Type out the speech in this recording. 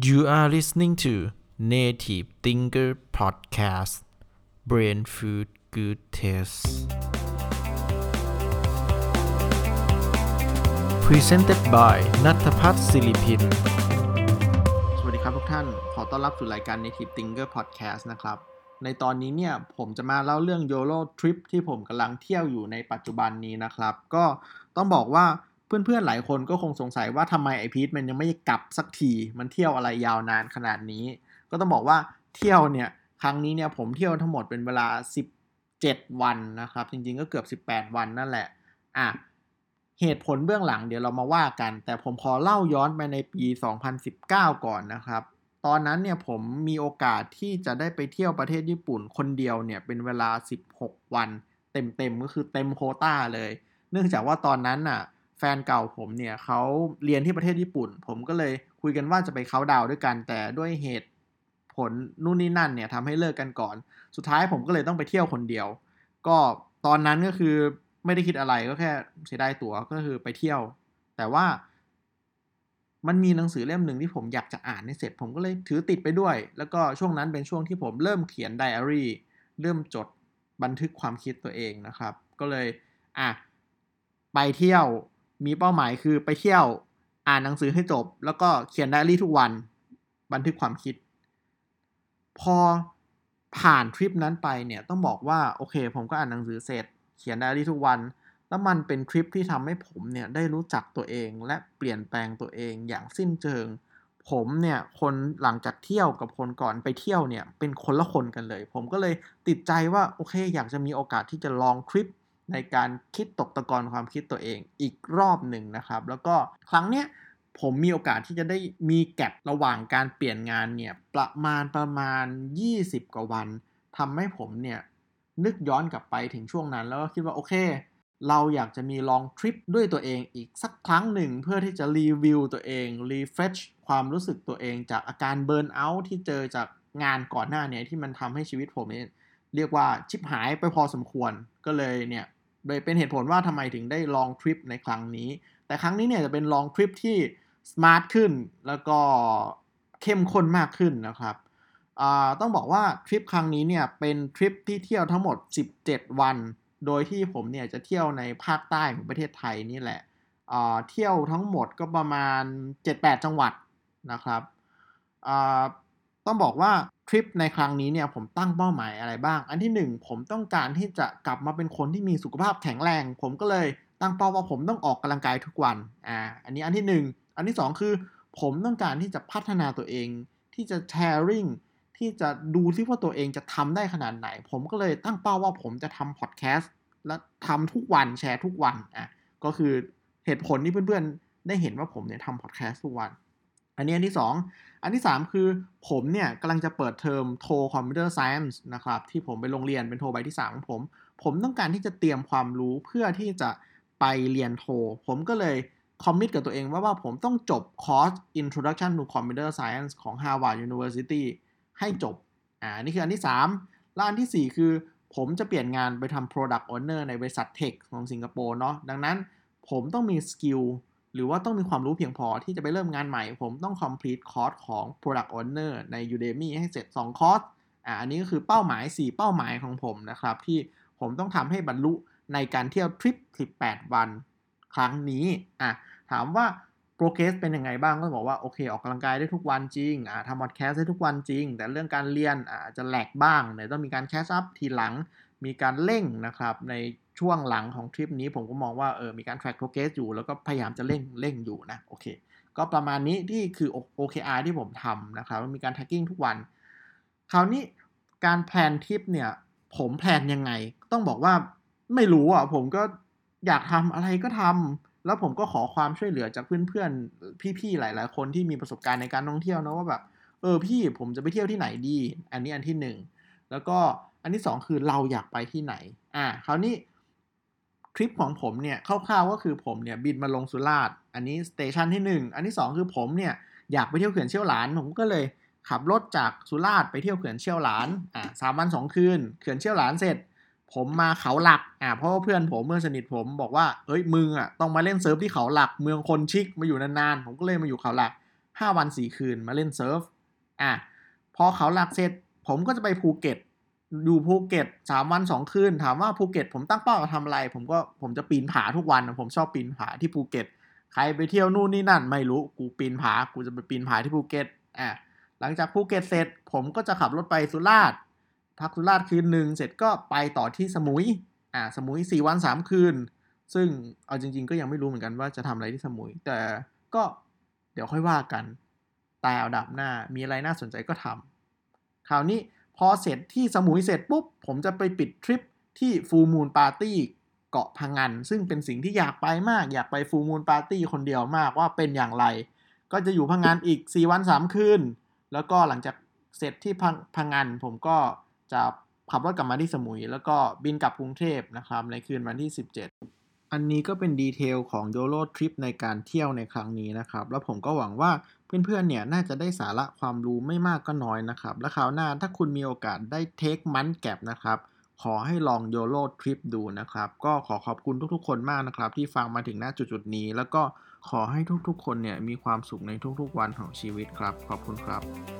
You are listening to Native Thinker Podcast Brain Food Good Taste Presented by นัทพัฒน์ศิริพิน สวัสดีครับทุกท่าน ขอต้อนรับสู่รายการ Native Thinker Podcast นะครับ ในตอนนี้เนี่ย ผมจะมาเล่าเรื่อง YOLO Trip ที่ผมกำลังเที่ยวอยู่ในปัจจุบันนี้นะครับ ก็ต้องบอกว่า เพื่อนๆหลายคนก็คงสงสัยว่าทำไมไอพีทมันยังไม่กลับสักที มันเที่ยวอะไรยาวนานขนาดนี้ ก็ต้องบอกว่าเที่ยวเนี่ยครั้งนี้เนี่ยผมเที่ยวทั้งหมดเป็นเวลา 17 วันนะครับ จริงๆก็เกือบ 18 วันนั่นแหละอะเหตุผลเบื้องหลังเดี๋ยวเรามาว่ากัน แต่ผมขอเล่าย้อนไปในปี 2019 ก่อนนะครับ ตอนนั้นเนี่ยผมมีโอกาสที่จะได้ไปเที่ยวประเทศญี่ปุ่นคนเดียวเนี่ยเป็นเวลา 16 วัน เต็มๆก็คือเต็มโคต้าเลย เนื่องจากว่าตอนนั้นน่ะ แฟนเก่าผมเนี่ยเขาเรียนที่ประเทศญี่ปุ่น ผมก็เลยคุยกันว่าจะไปเขาดาวด้วยกัน แต่ด้วยเหตุผลนู่นนี่นั่นเนี่ยทำให้เลิกกันก่อน สุดท้ายผมก็เลยต้องไปเที่ยวคนเดียว ก็ตอนนั้นก็คือไม่ได้คิดอะไรก็แค่เสียดายตั๋วก็คือไปเที่ยว แต่ว่า มันมีหนังสือเล่มหนึ่งที่ผมอยากจะอ่านให้เสร็จ ผมก็เลยถือติดไปด้วย แล้วก็ช่วงนั้นเป็นช่วงที่ผมเริ่มเขียนไดอารี่เริ่มจดบันทึกความคิดตัวเองนะครับ ก็เลยอะไปเที่ยว มีเป้าหมายคือไปเที่ยวอ่านหนังสือให้จบ แล้วก็เขียนไดอารี่ทุกวัน บันทึกความคิด พอผ่านทริปนั้นไปเนี่ยต้องบอกว่าโอเค ผมก็อ่านหนังสือเสร็จ เขียนไดอารี่ทุกวัน แล้วมันเป็นทริปที่ทำให้ผมเนี่ยได้รู้จักตัวเองและเปลี่ยนแปลงตัวเองอย่างสิ้นเชิงผมเนี่ยคนหลังจากเที่ยวกับคนก่อนไปเที่ยวเนี่ยเป็นคนละคนกันเลย ผมก็เลยติดใจว่าโอเค อยากจะมีโอกาสที่จะ long trip ในการคิดตกตะกอนความคิดตัวเองอีกรอบหนึ่งนะครับ แล้วก็ครั้งเนี้ยผมมีโอกาสที่จะได้มี gap ระหว่างการเปลี่ยนงานเนี่ยประมาณประมาณ 20 กว่าวันทำให้ผมเนี่ยนึกย้อนกลับไปถึงช่วงนั้น แล้วก็คิดว่าโอเค เราอยากจะมี long trip ด้วยตัวเองอีกสักครั้งหนึ่ง เพื่อที่จะรีวิวตัวเอง refreshความรู้สึกตัวเองจากอาการ burnout ที่เจอจากงานก่อนหน้าเนี่ยที่มันทำให้ชีวิตผมเนี่ยเรียกว่าชิบหายไปพอสมควรก็เลยเนี่ย เลยเป็นเหตุผลว่าทำไมถึงได้ long trip ในครั้งนี้ แต่ครั้งนี้เนี่ยจะเป็น long trip ที่ smart ขึ้น แล้วก็เข้มข้นมากขึ้นนะครับต้องบอกว่าทริปครั้งนี้เนี่ยเป็นทริปที่เที่ยวทั้งหมด 17 วัน โดยที่ผมเนี่ยจะเที่ยวในภาคใต้ของประเทศไทยนี่แหละเที่ยวทั้งหมดก็ประมาณ 7-8 จังหวัดนะครับ ต้องบอกว่าทริปในครั้งนี้เนี่ยผมตั้งเป้าหมายอะไรบ้าง อันที่ 1 ผมต้องการที่จะกลับมาเป็นคนที่มีสุขภาพแข็งแรง ผมก็เลยตั้งเป้าว่าผมต้องออกกำลังกายทุกวัน อ่า อันนี้อันที่ 1 อันที่ 2 คือ ผมต้องการที่จะพัฒนาตัวเอง ที่จะแชร์ริงที่จะดูซิว่าตัวเองจะทำได้ขนาดไหน ผมก็เลยตั้งเป้าว่าผมจะทำพอดแคสต์และทำทุกวันแชร์ทุกวัน อะ ก็คือเหตุผลที่เพื่อนๆ ได้เห็นว่าผมเนี่ยทำพอดแคสต์ทุกวัน อันนี้อันที่ 2 อันที่ 3 คือผมเนี่ยกำลังจะเปิดเทอมโท computer science นะครับที่ผมไปโรงเรียนเป็นโทใบที่ 3 ของผม ผมต้องการที่จะเตรียมความรู้เพื่อที่จะไปเรียนโท ผมก็เลย commit กับตัวเองว่าว่าผมต้องจบคอร์ส Introduction to Computer Science ของ Harvard University ให้จบ อ่า นี่คืออันที่ 3 แล้วอันที่ 4 คือ ผมจะเปลี่ยนงานไปทำ Product Owner ในบริษัท tech ของสิงคโปร์เนาะ ดังนั้นผมต้องมี skill หรือว่าต้องมีความรู้เพียงพอที่จะไปเริ่มงานใหม่ ผมต้อง complete คอร์สของ product owner ใน Udemy ให้เสร็จ 2 คอร์สอ่าอันนี้ก็คือเป้าหมาย 4 เป้าหมายของผมนะครับ ที่ผมต้องทำให้บรรลุในการเที่ยวทริป 18 วันครั้งนี้อะถามว่า progress เป็นยังไงบ้างก็บอกว่าโอเคออกกำลังกายได้ทุกวันจริงอ่าทำพอดแคสต์ได้ทุกวันจริง แต่เรื่องการเรียนอ่าจะ lag บ้างเดี๋ยวต้องมีการ catch up ทีหลัง มีการเร่งนะครับในช่วงหลังของทริปนี้ผมก็มองว่าเออมีการ track progress อยู่ แล้วก็พยายามจะเร่งเร่งอยู่นะโอเคก็ประมาณนี้ที่คือ OKR ที่ผมทำนะครับมีการ tracking ทุกวัน คราวนี้การแพลนทริปเนี่ยผมแพลนยังไง ต้องบอกว่าไม่รู้อะผมก็อยากทำอะไรก็ทำแล้วผมก็ขอความช่วยเหลือจากเพื่อนๆ พี่ๆ หลายๆ คนที่มีประสบการณ์ในการท่องเที่ยวนะว่าแบบเออพี่ผมจะไปเที่ยวที่ไหนดี อันนี้อันที่หนึ่งแล้วก็ อันที่สองคือเราอยากไปที่ไหน อ่าคราวนี้ทริปของผมเนี่ยคร่าวๆก็คือผมเนี่ยบินมาลงสุราษฎร์อันนี้ station ที่ 1 อันที่ 2 คือผมเนี่ยอยากไปเที่ยวเขื่อนเชี่ยวหลานผมก็เลยขับรถจากสุราษฎร์ไปเที่ยวเขื่อนเชี่ยวหลานอ่าสามวันสองคืนเขื่อนเชี่ยวหลานเสร็จ ผมมาเขาหลักอ่าเพราะว่าเพื่อนผมเพื่อนสนิทผมบอกว่าเอ้ยมึงอะต้องมาเล่น surf ที่เขาหลักเมืองโคนชิกมาอยู่นานๆผมก็เลยมาอยู่เขาหลัก 5 วัน 4 คืนมาเล่น surf อะพอเขาหลักเสร็จ ผมก็จะไปภูเก็ต อยู่ภูเก็ตสามวันสองคืน ถามว่าภูเก็ตผมตั้งเป้าจะทำอะไร ผมก็ผมจะปีนผาทุกวันผมชอบปีนผาที่ภูเก็ต ใครไปเที่ยวนู่นนี่นั่น ไม่รู้กูปีนผากูจะไปปีนผาที่ภูเก็ตอะหลังจากภูเก็ตเสร็จ ผมก็จะขับรถไปสุราษฎร์พักสุราษฎร์คืนหนึ่งเสร็จก็ไปต่อที่สมุยอะสมุยสี่วันสามคืน ซึ่งเอาจริง ๆ ก็ยังไม่รู้เหมือนกันว่าจะทำอะไรที่สมุย แต่ก็เดี๋ยวค่อยว่ากันตายเอาดับหน้ามีอะไรน่าสนใจก็ทำคราวนี้ พอเสร็จที่สมุยเสร็จปุ๊บ ผมจะไปปิดทริปที่ฟูมูลปาร์ตี้เกาะพังงานซึ่งเป็นสิ่งที่อยากไปมาก อยากไปฟูมูลปาร์ตี้คนเดียวมากว่าเป็นอย่างไร ก็จะอยู่พังงานอีก 4 วัน 3 คืน แล้วก็หลังจากเสร็จที่พังพังงานผมก็จะขับรถกลับมาที่สมุย แล้วก็บินกลับกรุงเทพนะครับ ในคืนวันที่ 17 อันนี้ก็เป็นดีเทลของโยโ o ทริปในการเที่ยวในครั้งนี้นะครับ แล้วผมก็หวังว่า เพื่อนๆเนี่ยน่าจะได้สาระความรู้ไม่มากก็น้อยนะครับ และคราวหน้าถ้าคุณมีโอกาสได้เทคมันแก็บนะครับขอให้ลองโยโ o ทริปดูนะครับ ก็ขอขอบคุณทุกๆ คนมากนะครับ ที่ฟังมาถึงหน้าจุดๆนี้ แล้วก็ขอให้ทุกๆ คนเนี่ยมีความสุขในทุกๆ วันของชีวิตครับ ขอบคุณครับ